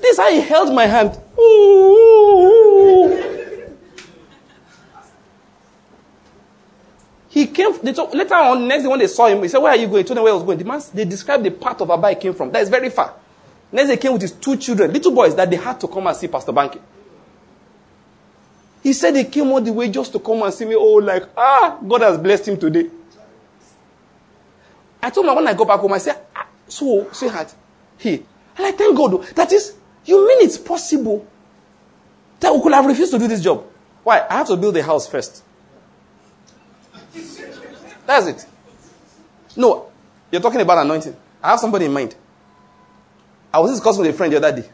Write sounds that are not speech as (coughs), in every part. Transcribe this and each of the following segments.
This how he held my hand. (laughs) He came, they told, later on, next day when they saw him, he said, Where are you going? He told them where I was going. The man, they described the part of Aba he came from. That is very far. Next he came with his two children, little boys, that they had to come and see Pastor Banky. He said he came all the way just to come and see me. Oh, like, ah, God has blessed him today. I told him when I go back home, I said, ah, so, sweetheart, he. And I thank God. That is, you mean it's possible that we could have refused to do this job? Why? I have to build a house first. That's it. No, you're talking about anointing. I have somebody in mind. I was discussing with a friend the other day.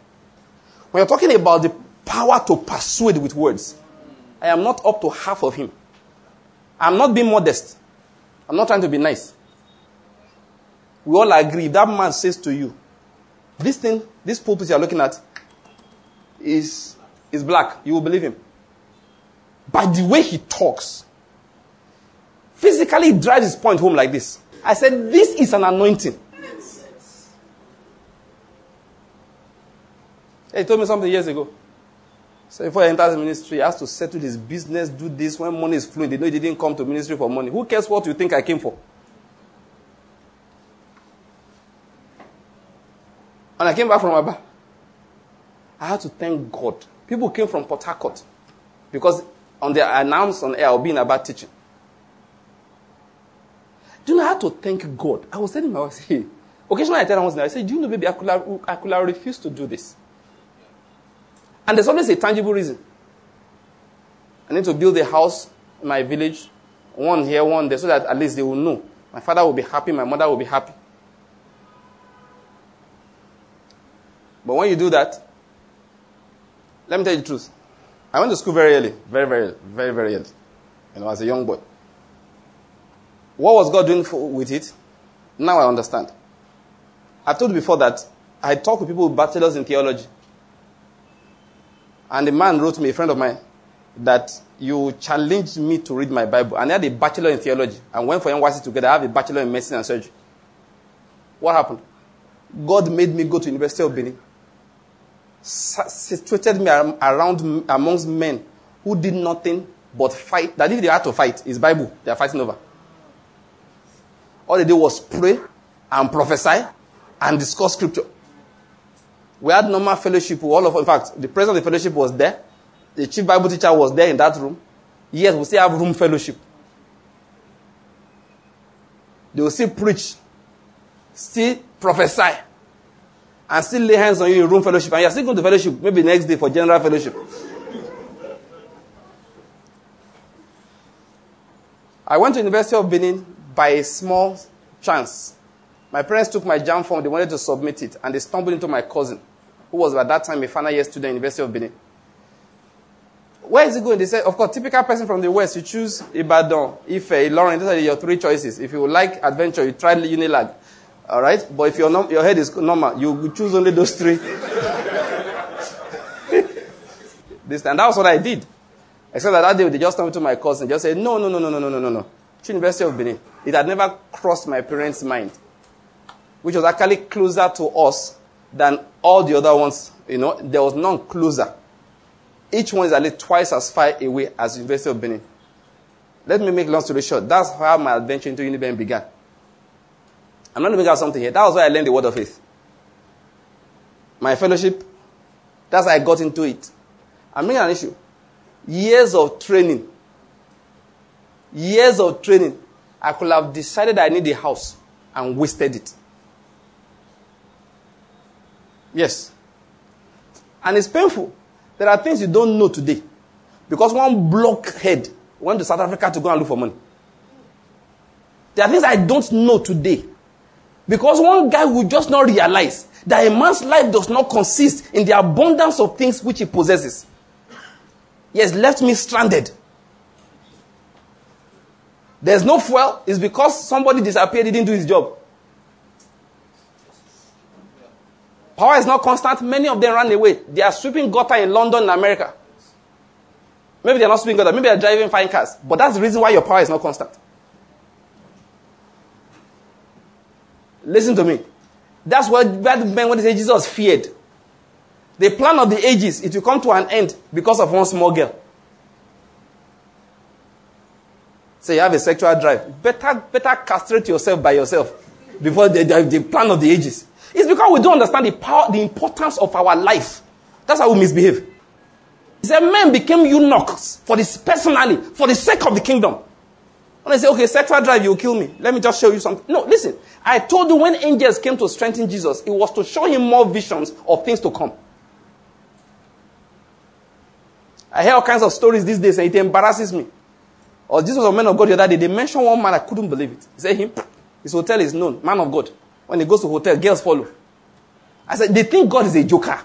When you're talking about the power to persuade with words, I am not up to half of him. I'm not being modest. I'm not trying to be nice. We all agree. That man says to you, this thing, this pulpit you're looking at is, is black, you will believe him. By the way he talks, physically drives his point home like this. I said, This is an anointing. He told me something years ago. So before he enters the ministry, he has to settle his business, do this. When money is flowing, they know he didn't come to ministry for money. Who cares what you think I came for? And I came back from Aba. I had to thank God. People came from Port Harcourt because on their announced on air, I'll be in Aba teaching. Do you know how to thank God? I was telling my wife, hey, occasionally I tell her, I say, do you know, baby, I could, have, I could have refused to do this. And there's always a tangible reason. I need to build a house in my village, one here, one there, so that at least they will know. My father will be happy, my mother will be happy. But when you do that, let me tell you the truth. I went to school very early, very, very, very, very early. You know, as a young boy. What was God doing for, with it? Now I understand. I've told you before that I talked with people with bachelors in theology. And a man wrote me, a friend of mine, that you challenged me to read my Bible. And I had a bachelor in theology. And went for NYSC together. I have a bachelor in medicine and surgery. What happened? God made me go to University of Benin. Situated me around amongst men who did nothing but fight. That if they had to fight, it's Bible they are fighting over. All they did was pray and prophesy and discuss scripture. We had normal fellowship. All of, in fact, the president of the fellowship was there. The chief Bible teacher was there in that room. Yes, we still have room fellowship. They will still preach, still prophesy, and still lay hands on you in room fellowship. And you're still going to fellowship, maybe next day for general fellowship. I went to University of Benin by a small chance. My parents took my JAMB form, they wanted to submit it, and they stumbled into my cousin, who was at that time a final year student at University of Benin. Where is he going? They said, of course, typical person from the West, you choose Ibadan, Ife, Ilorin, those are your three choices. If you like adventure, you try Unilag. All right? But if your, your head is normal, you choose only those three. (laughs) this, and that was what I did. Except that that day, they just me to my cousin, just said, no, no, no, no, no, no, no, no, no. University of Benin. It had never crossed my parents' mind, which was actually closer to us than all the other ones. You know, there was none closer. Each one is at least twice as far away as University of Benin. Let me make long story short. That's how my adventure into Uniben began. I'm not make out something here. That was where I learned the word of faith. My fellowship, that's how I got into it. I'm making an issue. Years of training years of training, I could have decided I need a house and wasted it. Yes. And it's painful. There are things you don't know today. Because one blockhead went to South Africa to go and look for money. There are things I don't know today. Because one guy will just not realize that a man's life does not consist in the abundance of things which he possesses. He has left me stranded. There's no fuel, it's because somebody disappeared, didn't do his job. Power is not constant. Many of them ran away. They are sweeping gutter in London and America. Maybe they're not sweeping gutter. Maybe they're driving fine cars. But that's the reason why your power is not constant. Listen to me. That's what bad men when they say Jesus feared. The plan of the ages, it will come to an end because of one small girl. Say you have a sexual drive. Better, better castrate yourself by yourself before the, the, the plan of the ages. It's because we don't understand the power, the importance of our life. That's how we misbehave. He said men became eunuchs for this personally, for the sake of the kingdom. When I say, okay, sexual drive, you'll kill me. Let me just show you something. No, listen. I told you when angels came to strengthen Jesus, it was to show him more visions of things to come. I hear all kinds of stories these days and it embarrasses me. Or was a man of God the other day. They mentioned one man, I couldn't believe it. He said, him, his hotel is known, man of God. When he goes to hotel, girls follow. I said, they think God is a joker.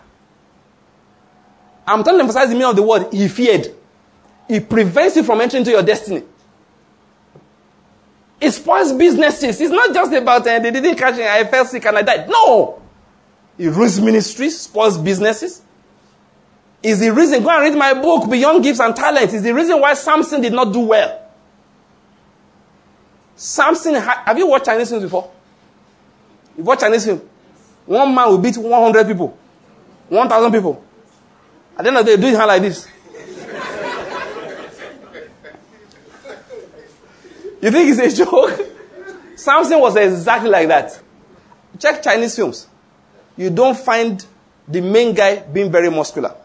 I'm trying to emphasize the meaning of the word, he feared. He prevents you from entering into your destiny. It spoils businesses. It's not just about uh, they didn't catch me, I fell sick and I died. No! It ruins ministries, spoils businesses. Is the reason, go and read my book, Beyond Gifts and Talents, is the reason why Samson did not do well. Samson, have you watched Chinese films before? You've watched Chinese film? One man will beat 100 people, 1,000 people. At the end of the day, doing her like this. You think it's a joke? (laughs) Samson was exactly like that. Check Chinese films. You don't find the main guy being very muscular.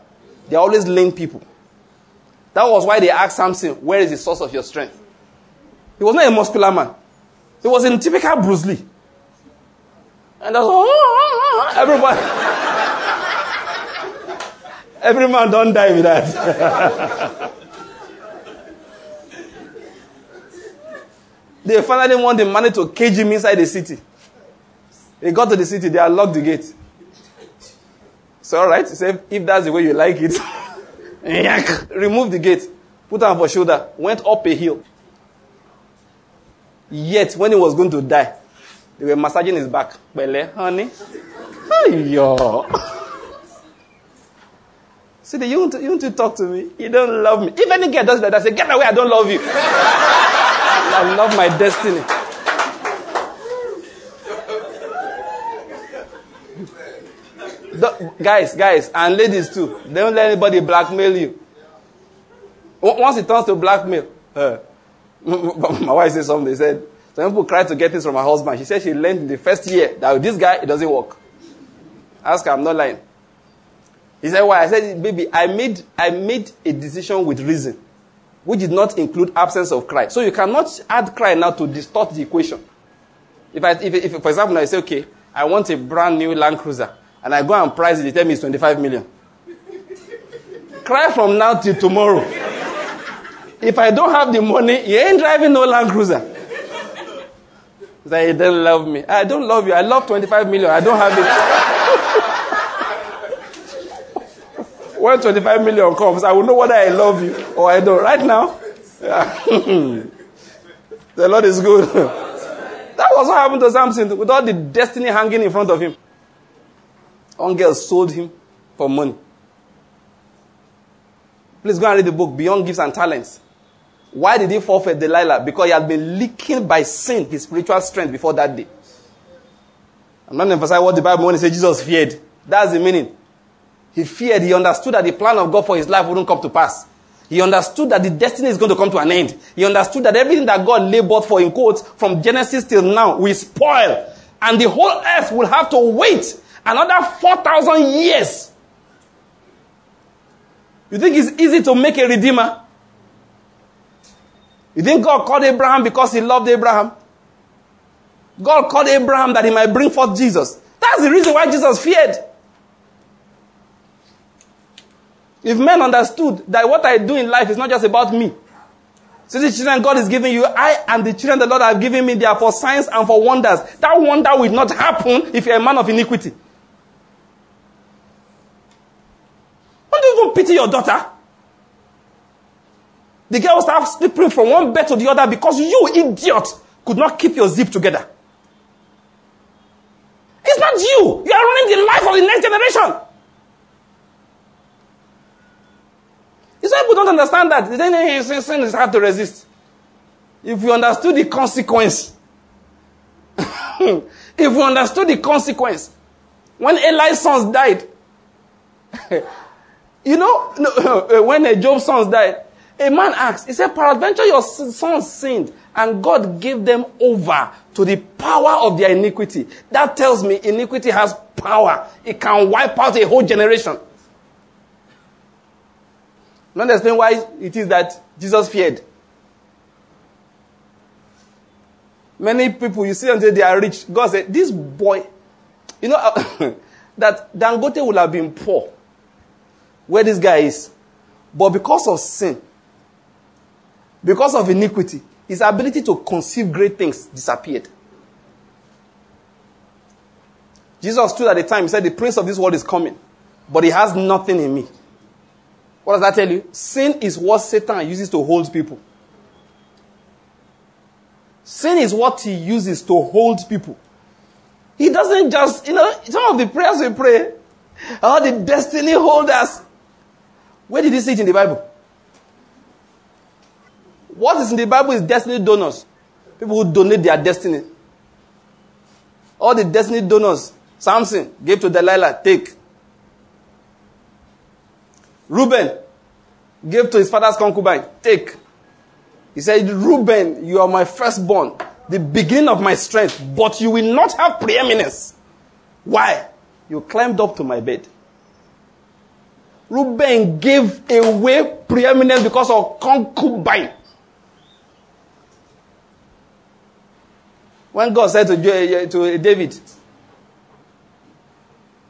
They're always lean people. That was why they asked Samson, Where is the source of your strength? He was not a muscular man. He was a typical Bruce Lee. And that's all. (laughs) Everybody. (laughs) Every man don't die with that. They finally want the money to cage him inside the city. They got to the city, they unlocked the gate. So, all right, if that's the way you like it, (laughs) remove the gate, put on for shoulder, went up a hill. Yet, when he was going to die, they were massaging his back. Bele, honey. Yo. See, you want, to, you want to talk to me? You don't love me. If any girl does that, I say, get away, I don't love you. I love my destiny. Guys, guys, and ladies too. Don't let anybody blackmail you. Once it turns to blackmail, uh, (laughs) my wife said something. They said, some people cry to get this from her husband. She said she learned in the first year that with this guy, it doesn't work. Ask her, I'm not lying. He said, why? I said, baby, I made, I made a decision with reason, which did not include absence of cry. So you cannot add cry now to distort the equation. If I, if, if for example, I say, okay, I want a brand new Land Cruiser and I go and price it, they tell me it's 25 million. Cry from now till tomorrow. If I don't have the money, you ain't driving no Land Cruiser. Say, you don't love me. I don't love you. I love 25 million. I don't have it. (laughs) when 25 million comes, I will know whether I love you or I don't. Right now, (laughs) the Lord is good. (laughs) that was what happened to Samson with all the destiny hanging in front of him. One girl sold him for money. Please go and read the book, Beyond Gifts and Talents. Why did he forfeit Delilah? Because he had been leaking by sin his spiritual strength before that day. I'm not emphasizing what the Bible when it says Jesus feared. That's the meaning. He feared. He understood that the plan of God for his life wouldn't come to pass. He understood that the destiny is going to come to an end. He understood that everything that God labored for in quotes from Genesis till now will spoil. And the whole earth will have to wait Another 4,000 years. You think it's easy to make a redeemer? You think God called Abraham because he loved Abraham? God called Abraham that he might bring forth Jesus. That's the reason why Jesus feared. If men understood that what I do in life is not just about me. See the children God is giving you, I and the children the Lord have given me, they are for signs and for wonders. That wonder will not happen if you're a man of iniquity. Don't even pity your daughter? The girl will start slipping from one bed to the other because you, idiot, could not keep your zip together. It's not you. You are running the life of the next generation. People don't understand that. Then sin, is hard to resist. If you understood the consequence, (laughs) if you understood the consequence, when Eli's sons died, (laughs) you know, no, (laughs) eh, when Job's sons died, a man asked, he said, Peradventure your sons sinned, and God gave them over to the power of their iniquity. That tells me iniquity has power. It can wipe out a whole generation. Not explain why it is that Jesus feared. Many people, you see them they are rich. God said, this boy, you know, (coughs) that Dangote would have been poor where this guy is. But because of sin, because of iniquity, his ability to conceive great things disappeared. Jesus stood at the time, he said, The prince of this world is coming, but he has nothing in me. What does that tell you? Sin is what Satan uses to hold people. Sin is what he uses to hold people. He doesn't just, you know, some of the prayers we pray, all the destiny holders. Where did he see it in the Bible? What is in the Bible is destiny donors. People who donate their destiny. All the destiny donors. Samson gave to Delilah, take. Reuben gave to his father's concubine, take. He said, Reuben, you are my firstborn, the beginning of my strength, but you will not have preeminence. Why? You climbed up to my bed. Reuben gave away preeminence because of concubine. When God said to, eh, eh, to David,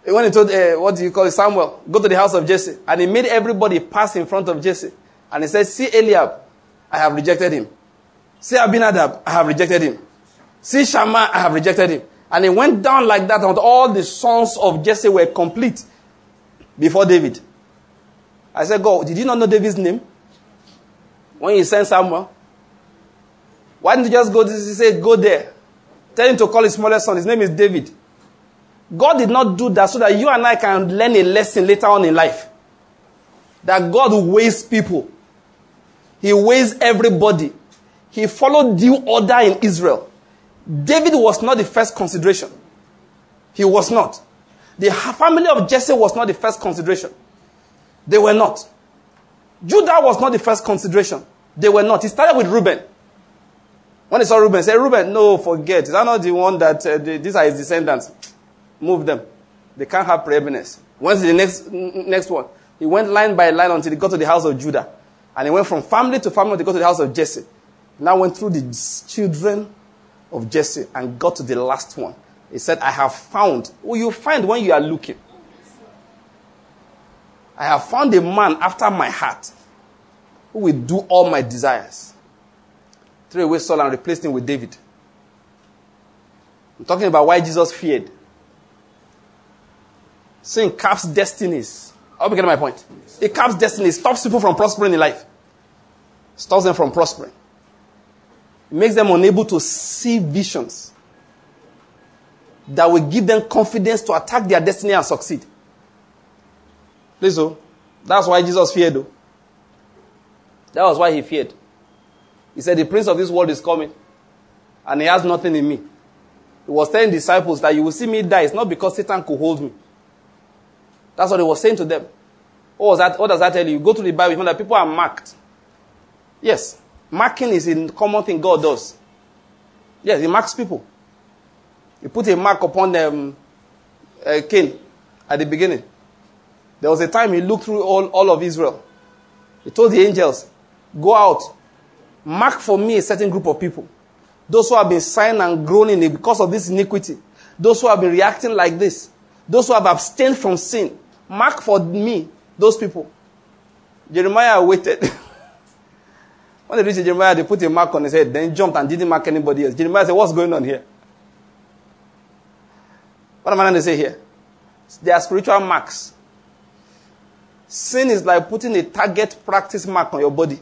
when he told, uh, what do you call it, Samuel, go to the house of Jesse, and he made everybody pass in front of Jesse. And he said, see Eliab, I have rejected him. See Abinadab, I have rejected him. See Shammah, I have rejected him. And he went down like that until all the sons of Jesse were complete before David. I said, God, did you not know David's name? When you sent Samuel? Why didn't you just go? He said, go there. Tell him to call his smallest son. His name is David. God did not do that so that you and I can learn a lesson later on in life. That God weighs people. He weighs everybody. He followed due order in Israel. David was not the first consideration. He was not. The family of Jesse was not the first consideration. They were not. Judah was not the first consideration. They were not. He started with Reuben. When he saw Reuben, he said, Reuben, no, forget. Is that not the one that uh, the, these are his descendants? Move them. They can't have preeminence. When's the next, next one? He went line by line until he got to the house of Judah. And he went from family to family to go to the house of Jesse. Now went through the children of Jesse and got to the last one. He said, I have found. Well, you find when you are looking. I have found a man after my heart who will do all my desires. Threw away Saul and replaced him with David. I'm talking about why Jesus feared. Sin caps destinies. I hope you get my point. It caps destinies, stops people from prospering in life, stops them from prospering. It makes them unable to see visions that will give them confidence to attack their destiny and succeed. Please, oh. that's why Jesus feared, though. That was why he feared. He said, The prince of this world is coming, and he has nothing in me. He was telling disciples that you will see me die. It's not because Satan could hold me. That's what he was saying to them. What, that, what does that tell you? Go to the Bible, you know that people are marked. Yes. Marking is a common thing God does. Yes, he marks people. He put a mark upon them, uh, Cain at the beginning. There was a time he looked through all, all of Israel. He told the angels, Go out, mark for me a certain group of people. Those who have been sighing and groaning because of this iniquity. Those who have been reacting like this. Those who have abstained from sin. Mark for me those people. Jeremiah waited. (laughs) when they reached Jeremiah, they put a mark on his head, then jumped and didn't mark anybody else. Jeremiah said, What's going on here? What am I going to say here? There are spiritual marks. Sin is like putting a target practice mark on your body.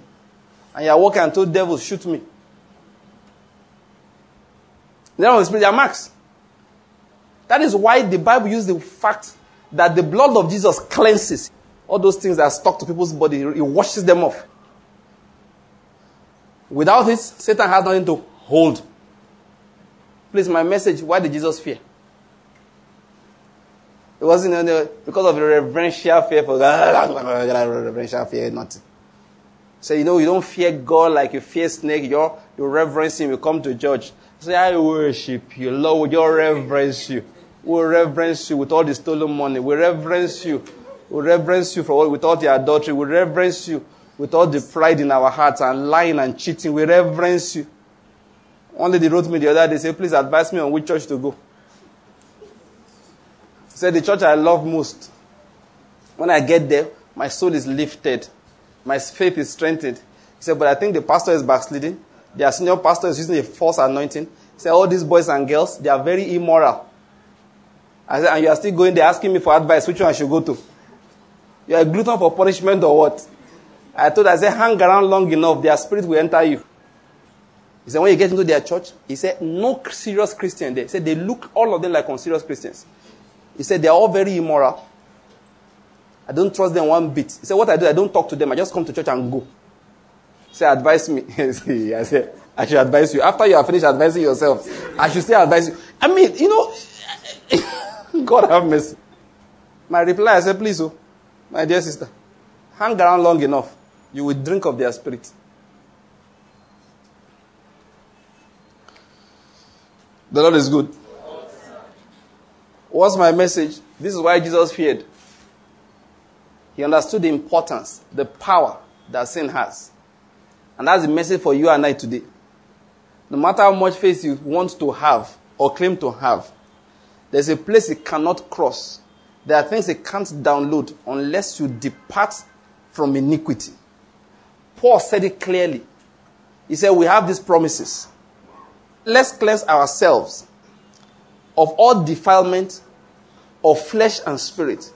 And you're walking told devils, shoot me. They on the spirit, are marks. That is why the Bible uses the fact that the blood of Jesus cleanses all those things that are stuck to people's body. It washes them off. Without it, Satan has nothing to hold. Please, my message why did Jesus fear? It wasn't know, because of the reverential fear for (laughs) reverential fear, nothing. So you know you don't fear God like you fear snake. You're, you reverence Him. You come to church. Say I worship you, Lord. We reverence you. We reverence you with all the stolen money. We reverence you. We reverence you for all, with all the adultery. We reverence you with all the pride in our hearts and lying and cheating. We reverence you. One lady wrote me the other day, say, please advise me on which church to go. He said, the church I love most. When I get there, my soul is lifted. My faith is strengthened. He said, but I think the pastor is backsliding. Their senior pastor is using a false anointing. He said, all these boys and girls, they are very immoral. I said, and you are still going there asking me for advice, which one I should go to? You are a glutton for punishment or what? I told her, I said, hang around long enough, their spirit will enter you. He said, when you get into their church, he said, no serious Christian there. He said, they look, all of them like unserious Christians. He said, they are all very immoral. I don't trust them one bit. He said, what I do, I don't talk to them. I just come to church and go. He said, advise me. (laughs) I said, I should advise you. After you have finished advising yourself, I should still advise you. I mean, you know, (laughs) God have mercy. My reply, I said, please, oh, my dear sister, hang around long enough you will drink of their spirit. The Lord is good. What's my message? This is why Jesus feared. He understood the importance, the power that sin has. And that's the message for you and I today. No matter how much faith you want to have or claim to have, there's a place it cannot cross. There are things it can't download unless you depart from iniquity. Paul said it clearly. He said, We have these promises. Let's cleanse ourselves of all defilement of flesh and spirit,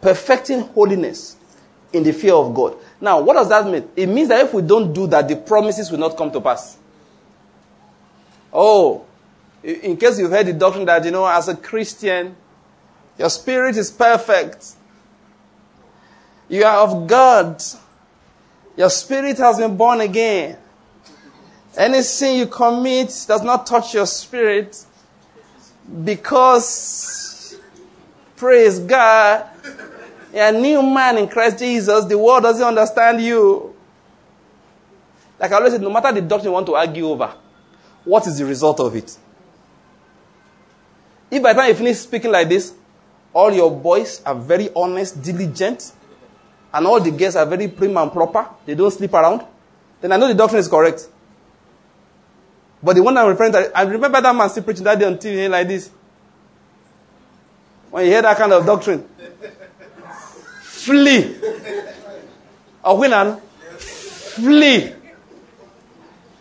perfecting holiness in the fear of God. Now, what does that mean? It means that if we don't do that, the promises will not come to pass. Oh, in case you've heard the doctrine that, you know, as a Christian, your spirit is perfect. You are of God. Your spirit has been born again. Any sin you commit does not touch your spirit because, praise God, you're a new man in Christ Jesus. The world doesn't understand you. Like I always say, no matter the doctrine you want to argue over, what is the result of it? If by the time you finish speaking like this, all your boys are very honest, diligent, and all the girls are very prim and proper, they don't sleep around, then I know the doctrine is correct. But the one I'm referring to, I remember that man still preaching that day on TV eh, like this. When you hear that kind of doctrine, flee. A winner, flee.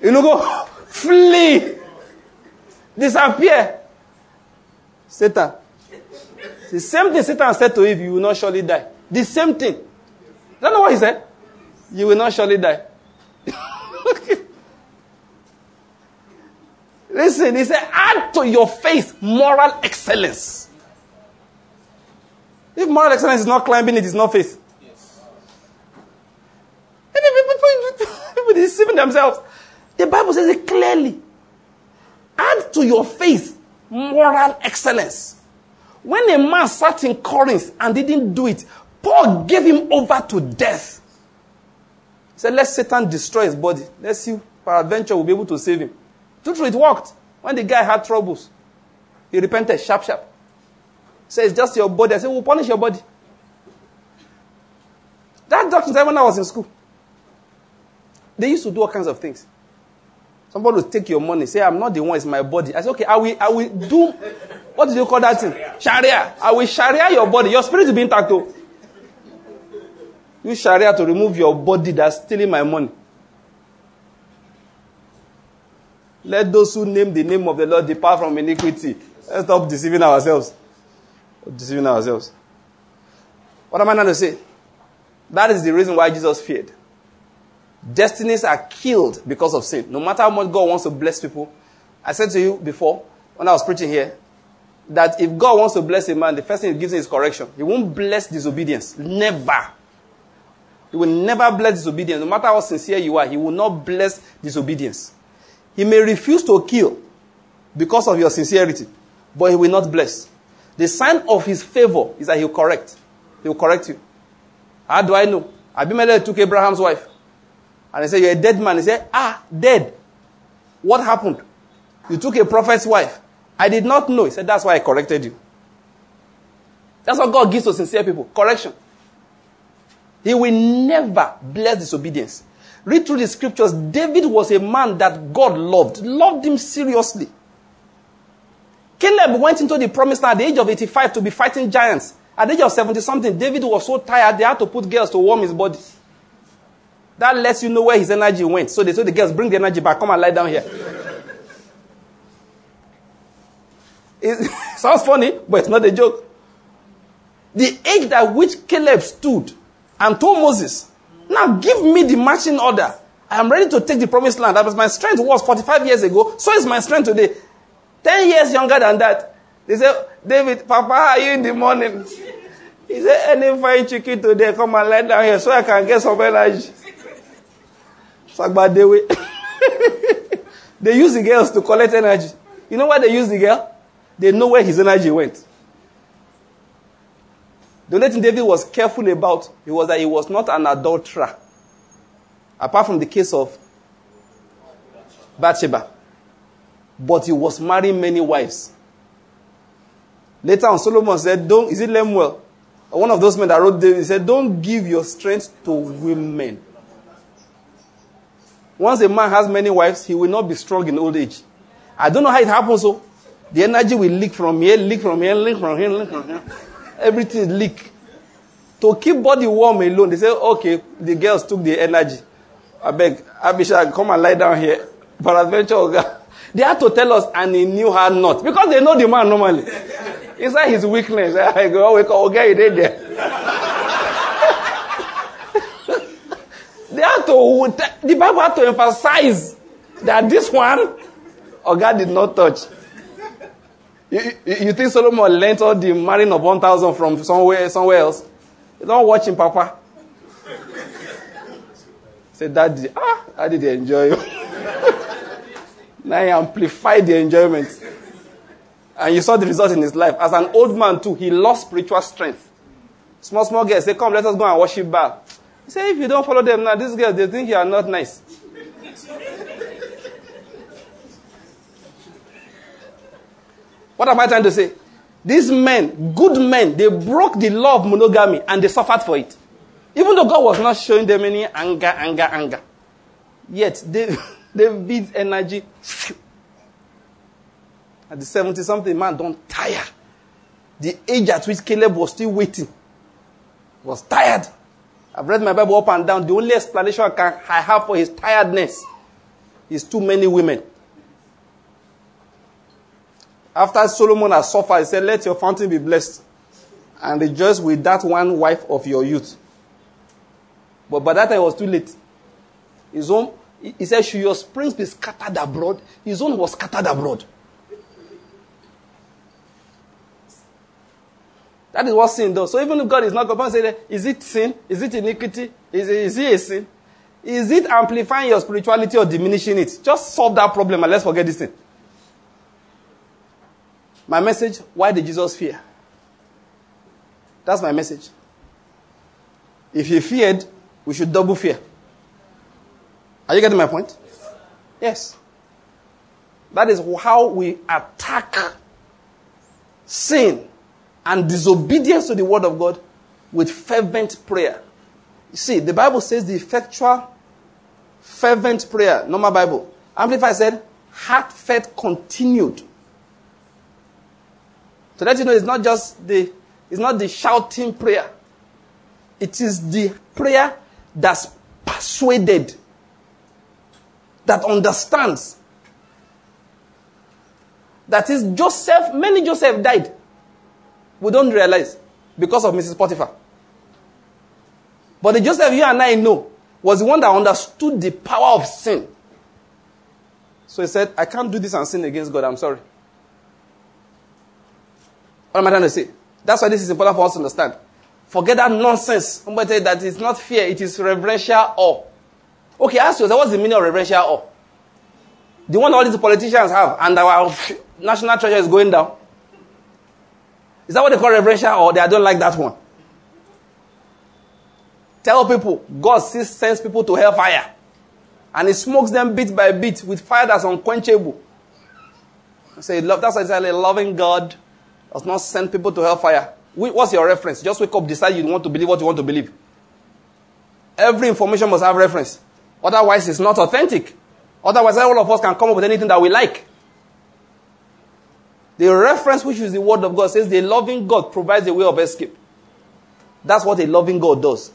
You know, go, (laughs) flee. Disappear. Satan. The same thing Satan said to Eve, you will not surely die. The same thing. Is that not what he said? You will not surely die. (laughs) Listen, he said, add to your faith moral excellence. If moral excellence is not climbing, it is not faith. Yes. People, people deceiving themselves. The Bible says it clearly. Add to your faith moral excellence. When a man sat in Corinth and didn't do it, Paul gave him over to death. He said, Let Satan destroy his body. Let's see, peradventure, we'll be able to save him. True, it worked. When the guy had troubles, he repented sharp, sharp. Says, It's just your body. I said, We'll punish your body. That doctrine when I was in school. They used to do all kinds of things. Somebody will take your money, say, I'm not the one, it's my body. I said, okay, I will, I will do, what do you call that thing? Sharia. I will Sharia your body. Your spirit will be intact though. Use Sharia to remove your body that's stealing my money. Let those who name the name of the Lord depart from iniquity. Let's stop deceiving ourselves. Deceiving ourselves. What am I trying to say? That is the reason why Jesus feared. Destinies are killed because of sin. No matter how much God wants to bless people. I said to you before, when I was preaching here, that if God wants to bless a man, the first thing he gives him is correction. He won't bless disobedience. Never. He will never bless disobedience. No matter how sincere you are, he will not bless disobedience. He may refuse to kill because of your sincerity, but he will not bless. The sign of his favor is that he'll correct. He'll correct you. How do I know? Abimelech took Abraham's wife. And he said, You're a dead man. He said, Ah, dead. What happened? You took a prophet's wife. I did not know. He said, That's why I corrected you. That's what God gives to sincere people correction. He will never bless disobedience. Read through the scriptures. David was a man that God loved, loved him seriously. Caleb went into the promised land at the age of 85 to be fighting giants. At the age of 70 something, David was so tired, they had to put girls to warm his body. That lets you know where his energy went. So they told the girls, bring the energy back, come and lie down here. it (laughs) sounds funny, but it's not a joke. The age at which Caleb stood and told Moses, now give me the marching order. I am ready to take the promised land. That was my strength was 45 years ago. So is my strength today. 10 years younger than that. They said, David, Papa, are you in the morning? He said, any fine chicken today, come and lie down here so I can get some energy. Sagbadewe. (laughs) they use the girls to collect energy. You know why they use the girl? They know where his energy went. The only thing David was careful about it was that he was not an adulterer. Apart from the case of Bathsheba. But he was marrying many wives. Later on, Solomon said, Don't, is it Lemuel? One of those men that wrote David, said, Don't give your strength to women. Once a man has many wives, he will not be strong in old age. I don't know how it happens, so the energy will leak from here, leak from here, leak from here, leak from here everything leak. To keep body warm alone, they say, okay, the girls took the energy. I beg, Abishag, come and lie down here. Peradventure, (laughs) they had to tell us, and he knew her not. Because they know the man normally. Inside his weakness, (laughs) I go, oh, wake up, okay, you there. they had to, the Bible had to emphasize that this one, oh God did not touch. You, you, think Solomon learned all the marrying of 1,000 from somewhere, somewhere else? You don't watch him, Papa. Say, Daddy, ah, did they enjoy you? (laughs) now he amplified the enjoyment. And you saw the result in his life. As an old man, too, he lost spiritual strength. Small, small girls say, Come, let us go and worship Baal. Said, If you don't follow them now, these girls, they think you are not nice. What am I trying to say? These men, good men, they broke the law of monogamy and they suffered for it. Even though God was not showing them any anger, anger, anger. Yet, they, (laughs) David's energy, at the 70 something man, don't tire. The age at which Caleb was still waiting was tired. I've read my Bible up and down. The only explanation I, can, I have for his tiredness is too many women. After Solomon has suffered, he said, Let your fountain be blessed and rejoice with that one wife of your youth. But by that time, it was too late. His own, he said, Should your springs be scattered abroad? His own was scattered abroad. That is what sin does. So even if God is not to say, is it sin? Is it iniquity? Is is it a sin? Is it amplifying your spirituality or diminishing it? Just solve that problem and let's forget this thing. My message why did Jesus fear? That's my message. If he feared, we should double fear. Are you getting my point? Yes. That is how we attack sin and disobedience to the word of God with fervent prayer. You see, the Bible says the effectual, fervent prayer, normal Bible. Amplified said, heartfelt continued to let you know it's not just the, it's not the shouting prayer. It is the prayer that's persuaded, that understands. That is Joseph, many Joseph died. We don't realize because of Mrs. Potiphar. But the Joseph you and I know was the one that understood the power of sin. So he said, I can't do this and sin against God. I'm sorry. What am I trying to say? That's why this is important for us to understand. Forget that nonsense. Somebody said that it's not fear, it is reverential awe. Okay, ask yourself, what's the meaning of reverential awe? The one all these politicians have, and our national treasure is going down. Is that what they call reverential or they don't like that one? Tell people God sends people to hellfire. And he smokes them bit by bit with fire that's unquenchable. Say, love, that's a loving God does not send people to hellfire. What's your reference? Just wake up, decide you want to believe what you want to believe. Every information must have reference. Otherwise, it's not authentic. Otherwise, all of us can come up with anything that we like. The reference, which is the word of God, says the loving God provides a way of escape. That's what a loving God does.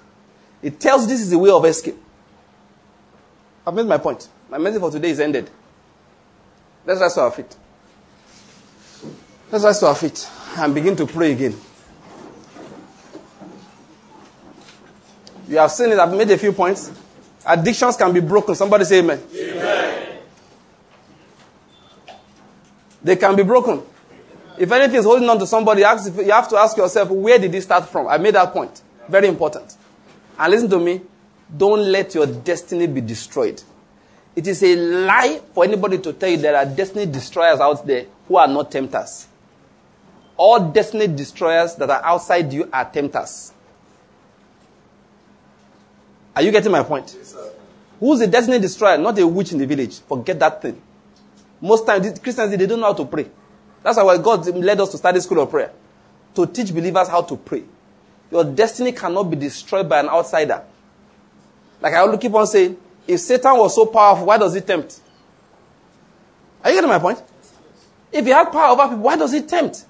It tells this is the way of escape. I've made my point. My message for today is ended. Let's rise to our feet. Let's rise to our feet and begin to pray again. You have seen it. I've made a few points. Addictions can be broken. Somebody say amen. amen. They can be broken. If anything is holding on to somebody, you have to ask yourself, where did it start from? I made that point. Very important. And listen to me. Don't let your destiny be destroyed. It is a lie for anybody to tell you there are destiny destroyers out there who are not tempters. All destiny destroyers that are outside you are tempters. Are you getting my point? Yes, Who's a destiny destroyer? Not a witch in the village. Forget that thing. Most times, Christians, they don't know how to pray. That's why God led us to study school of prayer. To teach believers how to pray. Your destiny cannot be destroyed by an outsider. Like I will keep on saying, if Satan was so powerful, why does he tempt? Are you getting my point? If he had power over people, why does he tempt?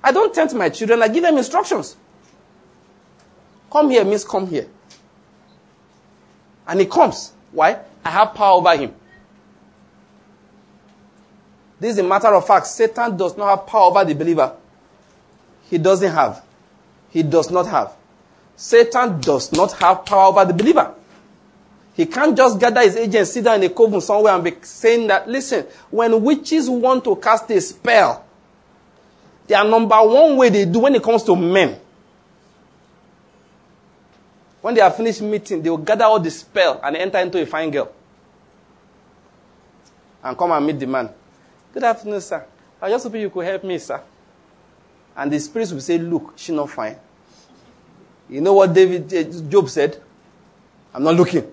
I don't tempt my children, I give them instructions. Come here means come here. And he comes. Why? I have power over him. This is a matter of fact. Satan does not have power over the believer. He doesn't have. He does not have. Satan does not have power over the believer. He can't just gather his agents, sit down in a coven somewhere and be saying that, listen, when witches want to cast a spell, their number one way they do when it comes to men. When they are finished meeting, they will gather all the spell and enter into a fine girl. And come and meet the man. Good afternoon, sir. I just hope you could help me, sir. And the spirits will say, look, she's not fine. You know what David, eh, Job said? I'm not looking.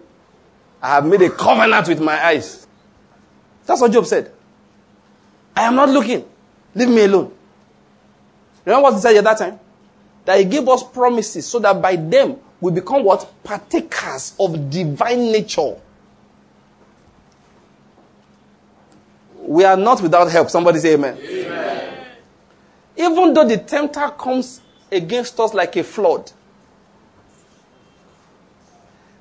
I have made a covenant with my eyes. That's what Job said. I am not looking. Leave me alone. Remember what he said at that time? That he gave us promises so that by them we become what? Partakers of divine nature. We are not without help. Somebody say amen. amen. Even though the tempter comes against us like a flood,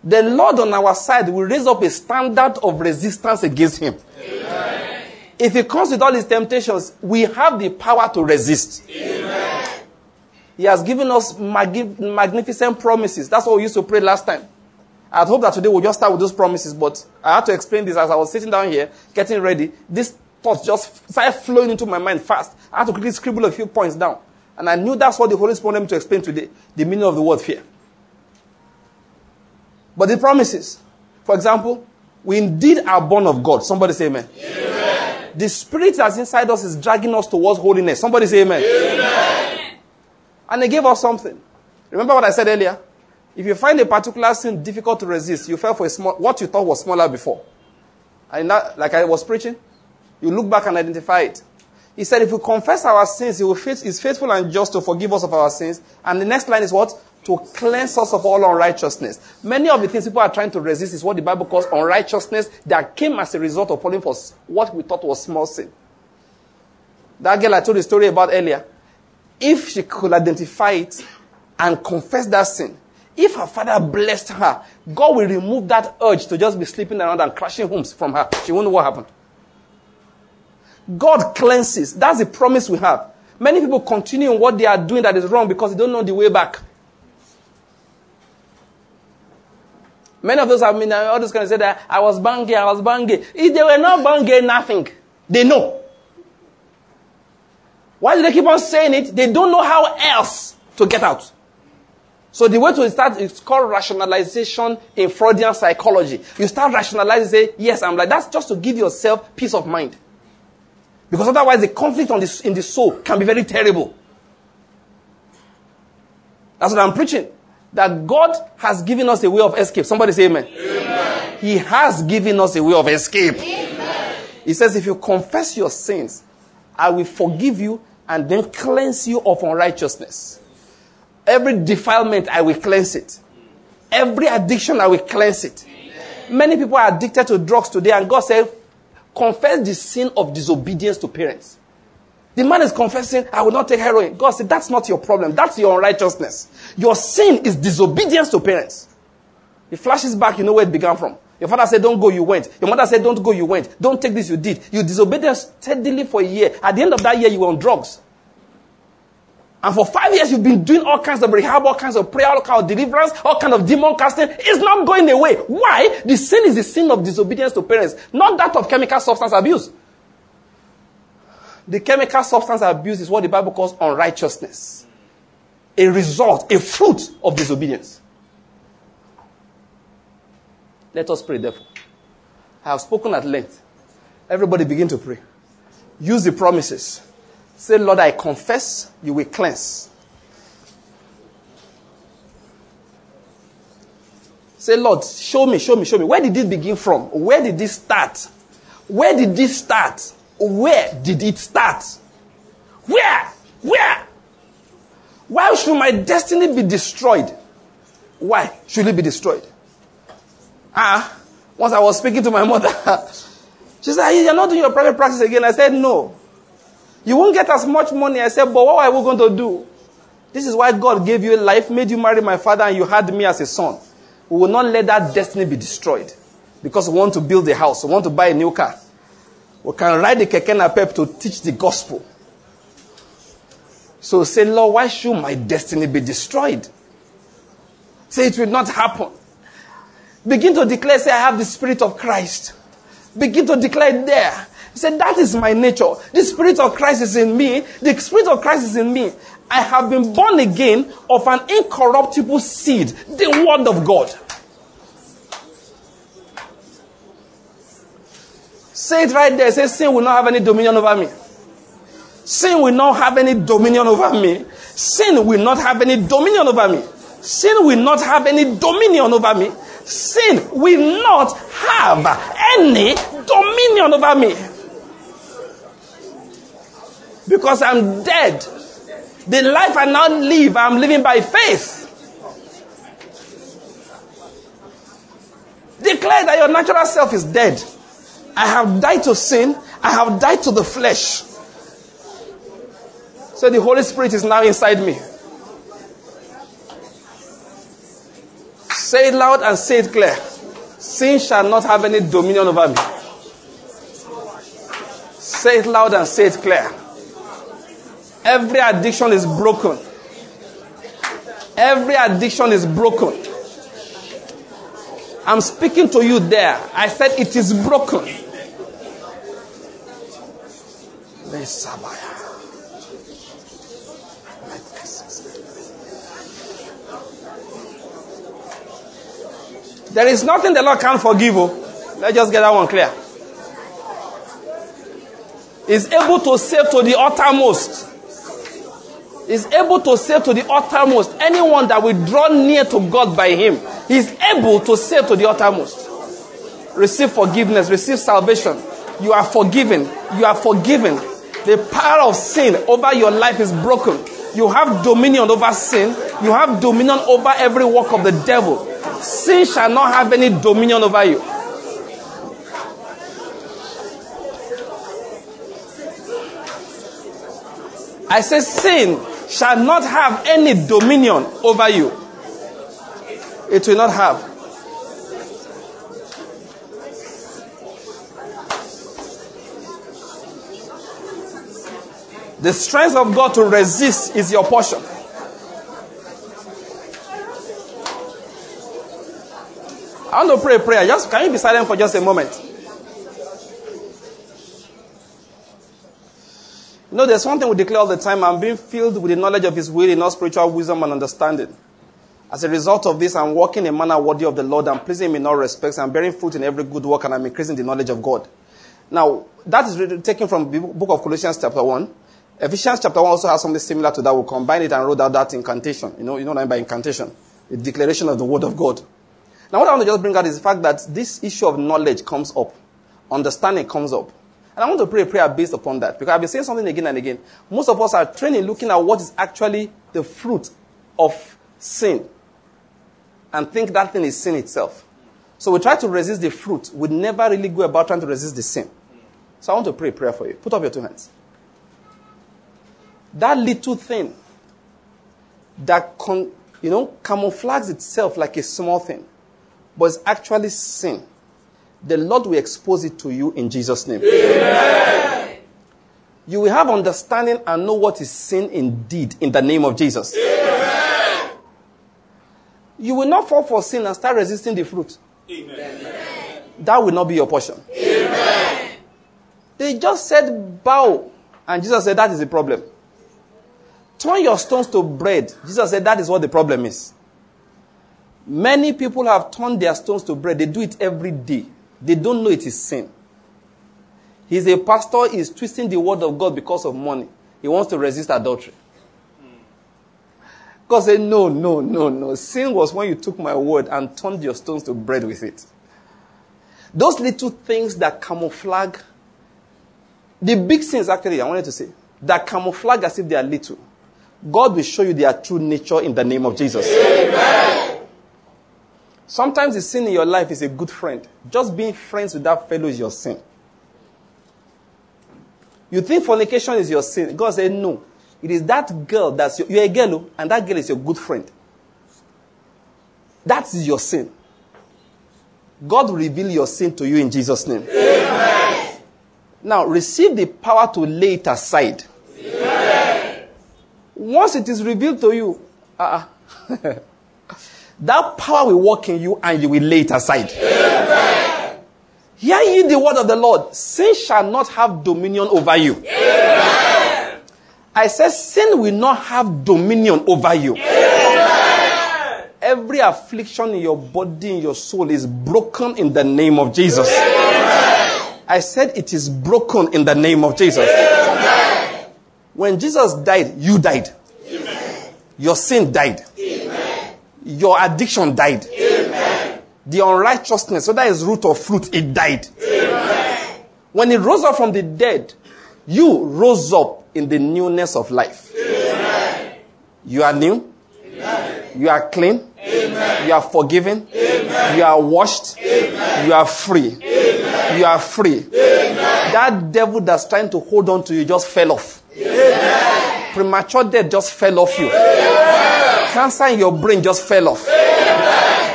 the Lord on our side will raise up a standard of resistance against him. Amen. If he comes with all his temptations, we have the power to resist. Amen. He has given us magnificent promises. That's what we used to pray last time. I hope that today we'll just start with those promises, but I had to explain this as I was sitting down here, getting ready. This thought just started flowing into my mind fast. I had to quickly scribble a few points down. And I knew that's what the Holy Spirit wanted me to explain today the meaning of the word fear. But the promises, for example, we indeed are born of God. Somebody say amen. amen. The spirit that's inside us is dragging us towards holiness. Somebody say amen. amen. And they gave us something. Remember what I said earlier? If you find a particular sin difficult to resist, you fell for a small, what you thought was smaller before. And that, like I was preaching, you look back and identify it. He said, if we confess our sins, he will is faithful and just to forgive us of our sins. And the next line is what? to cleanse us of all unrighteousness. Many of the things people are trying to resist is what the Bible calls unrighteousness that came as a result of falling for what we thought was small sin. That girl I told the story about earlier, if she could identify it and confess that sin, if her father blessed her, God will remove that urge to just be sleeping around and crashing homes from her. She won't know what happened. God cleanses. That's the promise we have. Many people continue in what they are doing that is wrong because they don't know the way back. Many of those have been uh, all this kind of say that I was banging, I was banging. If they were not banging, nothing. They know. Why do they keep on saying it? They don't know how else to get out. So the way to start is called rationalization in Freudian psychology. You start rationalizing, say, yes, I'm like, that's just to give yourself peace of mind. Because otherwise the conflict on this, in the soul can be very terrible. That's what I'm preaching. That God has given us a way of escape. Somebody say amen. amen. He has given us a way of escape. Amen. He says, if you confess your sins, I will forgive you and then cleanse you of unrighteousness. Every defilement, I will cleanse it. Every addiction, I will cleanse it. Many people are addicted to drugs today, and God said, confess the sin of disobedience to parents. The man is confessing, I will not take heroin. God said, That's not your problem. That's your unrighteousness. Your sin is disobedience to parents. He flashes back, you know where it began from. Your father said, Don't go, you went. Your mother said, Don't go, you went. Don't take this, you did. You disobeyed steadily for a year. At the end of that year, you were on drugs. And for five years, you've been doing all kinds of rehab, all kinds of prayer, all kinds of deliverance, all kinds of demon casting. It's not going away. Why? The sin is the sin of disobedience to parents, not that of chemical substance abuse. The chemical substance abuse is what the Bible calls unrighteousness. A result, a fruit of disobedience. Let us pray, therefore. I have spoken at length. Everybody begin to pray. Use the promises. Say, Lord, I confess, you will cleanse. Say, Lord, show me, show me, show me. Where did this begin from? Where did this start? Where did this start? Where did it start? Where? Where? Why should my destiny be destroyed? Why should it be destroyed? Ah, once I was speaking to my (laughs) mother, she said, You're not doing your private practice again. I said, No. You won't get as much money. I said, But what are we going to do? This is why God gave you life, made you marry my father, and you had me as a son. We will not let that destiny be destroyed because we want to build a house, we want to buy a new car. We can ride the keke napep to teach the gospel. So say, Lord, why should my destiny be destroyed? Say it will not happen. Begin to declare, say, I have the spirit of Christ. Begin to declare there. Say, that is my nature. The spirit of Christ is in me. The spirit of Christ is in me. I have been born again of an incorruptible seed, the word of God. Say it right there. Say, sin will not have any dominion over me. Sin will not have any dominion over me. Sin will not have any dominion over me. Sin will not have any dominion over me. Sin will not have any dominion over me. Because I'm dead. The life I now live, I'm living by faith. Declare that your natural self is dead. I have died to sin. I have died to the flesh. So the Holy Spirit is now inside me. Say it loud and say it clear. Sin shall not have any dominion over me. Say it loud and say it clear. Every addiction is broken. Every addiction is broken. I'm speaking to you there. I said it is broken. There is nothing the Lord can't forgive. Oh. Let's just get that one clear. Is able to save to the uttermost. Is able to save to the uttermost anyone that will draw near to God by Him. He's able to save to the uttermost. Receive forgiveness, receive salvation. You are forgiven. You are forgiven. The power of sin over your life is broken. You have dominion over sin. You have dominion over every work of the devil. Sin shall not have any dominion over you. I say sin shall not have any dominion over you. It will not have. The strength of God to resist is your portion. I want to pray a prayer. Just can you be silent for just a moment? You know, there's one thing we declare all the time. I'm being filled with the knowledge of His will in all spiritual wisdom and understanding. As a result of this, I'm walking in a manner worthy of the Lord. I'm pleasing Him in all respects. I'm bearing fruit in every good work, and I'm increasing the knowledge of God. Now, that is taken from the book of Colossians, chapter 1. Ephesians chapter 1 also has something similar to that. We'll combine it and wrote out that incantation. You know, you know what I mean by incantation? The declaration of the word of God. Now, what I want to just bring out is the fact that this issue of knowledge comes up, understanding comes up. And I want to pray a prayer based upon that because I've been saying something again and again. Most of us are training looking at what is actually the fruit of sin and think that thing is sin itself. So we try to resist the fruit. We never really go about trying to resist the sin. So I want to pray a prayer for you. Put up your two hands. That little thing that con, you know camouflages itself like a small thing, but it's actually sin. The Lord will expose it to you in Jesus' name. Amen. You will have understanding and know what is sin indeed in the name of Jesus. Amen. You will not fall for sin and start resisting the fruit. Amen. That will not be your portion. Amen. They just said bow, and Jesus said that is the problem. Turn your stones to bread. Jesus said that is what the problem is. Many people have turned their stones to bread. They do it every day. They don't know it is sin. He's a pastor, he's twisting the word of God because of money. He wants to resist adultery. God said, No, no, no, no. Sin was when you took my word and turned your stones to bread with it. Those little things that camouflage, the big sins actually, I wanted to say, that camouflage as if they are little. God will show you their true nature in the name of Jesus. Amen. Sometimes the sin in your life is a good friend. Just being friends with that fellow is your sin. You think fornication is your sin. God said, no. It is that girl that's your, you're a girl, oh, and that girl is your good friend. That is your sin. God will reveal your sin to you in Jesus' name. Amen. Now, receive the power to lay it aside. Amen. Once it is revealed to you, uh, (laughs) that power will work in you and you will lay it aside. Amen. Hear ye the word of the Lord. Sin shall not have dominion over you. Amen. I said, sin will not have dominion over you. Amen. Every affliction in your body, in your soul is broken in the name of Jesus. I said it is broken in the name of Jesus. When Jesus died, you died. Your sin died. Your addiction died. Amen. The unrighteousness, whether it's root or fruit, it died. Amen. When it rose up from the dead, you rose up in the newness of life. Amen. You are new. Amen. You are clean. Amen. You are forgiven. You are washed. You are free. You are free. That devil that's trying to hold on to you just fell off. Premature death just fell off you. Cancer in your brain just fell off.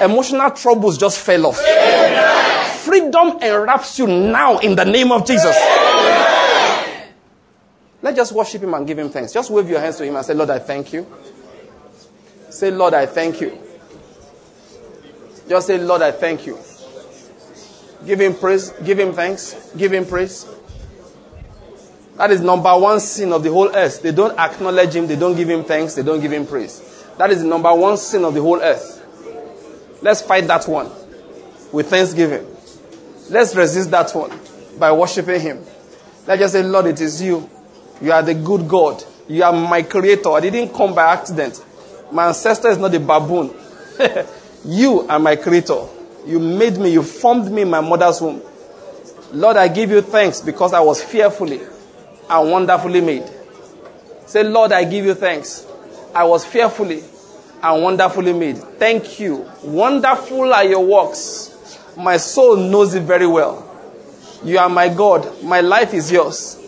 Emotional troubles just fell off. Freedom enwraps you now in the name of Jesus. Let's just worship Him and give Him thanks. Just wave your hands to Him and say, Lord, I thank you. Say, Lord, I thank you. Just say, Lord, I thank you. Give Him praise. Give Him thanks. Give Him praise. That is number one sin of the whole earth. They don't acknowledge Him. They don't give Him thanks. They don't give Him praise. That is the number one sin of the whole earth. Let's fight that one with thanksgiving. Let's resist that one by worshiping Him. Let's just say, Lord, it is you. You are the good God. You are my creator. I didn't come by accident. My ancestor is not a baboon. (laughs) you are my creator. You made me. You formed me in my mother's womb. Lord, I give you thanks because I was fearfully and wonderfully made. Say, Lord, I give you thanks. I was fearfully and wonderfully made. Thank you. Wonderful are your works. My soul knows it very well. You are my God. My life is yours.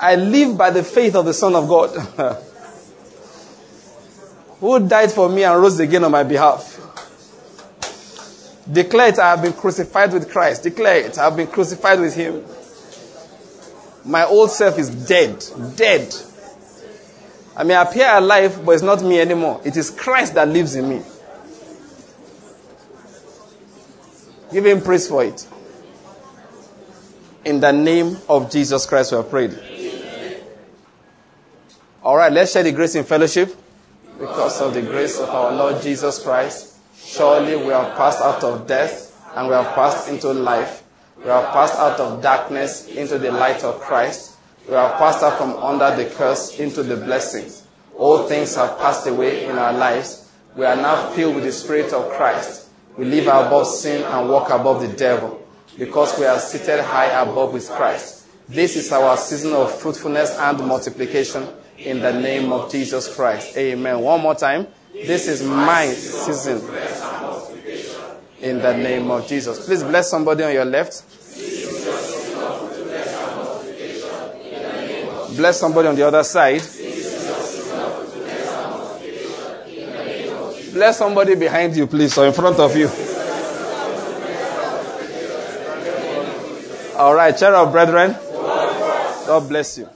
I live by the faith of the Son of God, (laughs) who died for me and rose again on my behalf. Declare it, I have been crucified with Christ. Declare it, I have been crucified with Him. My old self is dead. Dead. I may appear alive, but it's not me anymore. It is Christ that lives in me. Give Him praise for it. In the name of Jesus Christ, we have prayed. All right, let's share the grace in fellowship. Because of the grace of our Lord Jesus Christ, surely we have passed out of death and we have passed into life. We have passed out of darkness into the light of Christ. We have passed out from under the curse into the blessings. All things have passed away in our lives. We are now filled with the Spirit of Christ. We live above sin and walk above the devil because we are seated high above with Christ. This is our season of fruitfulness and multiplication in the name of Jesus Christ. Amen. One more time. This is my season in the name of Jesus. Please bless somebody on your left. Bless somebody on the other side. Bless somebody behind you, please, or in front of you. All right, chair of brethren. God bless you.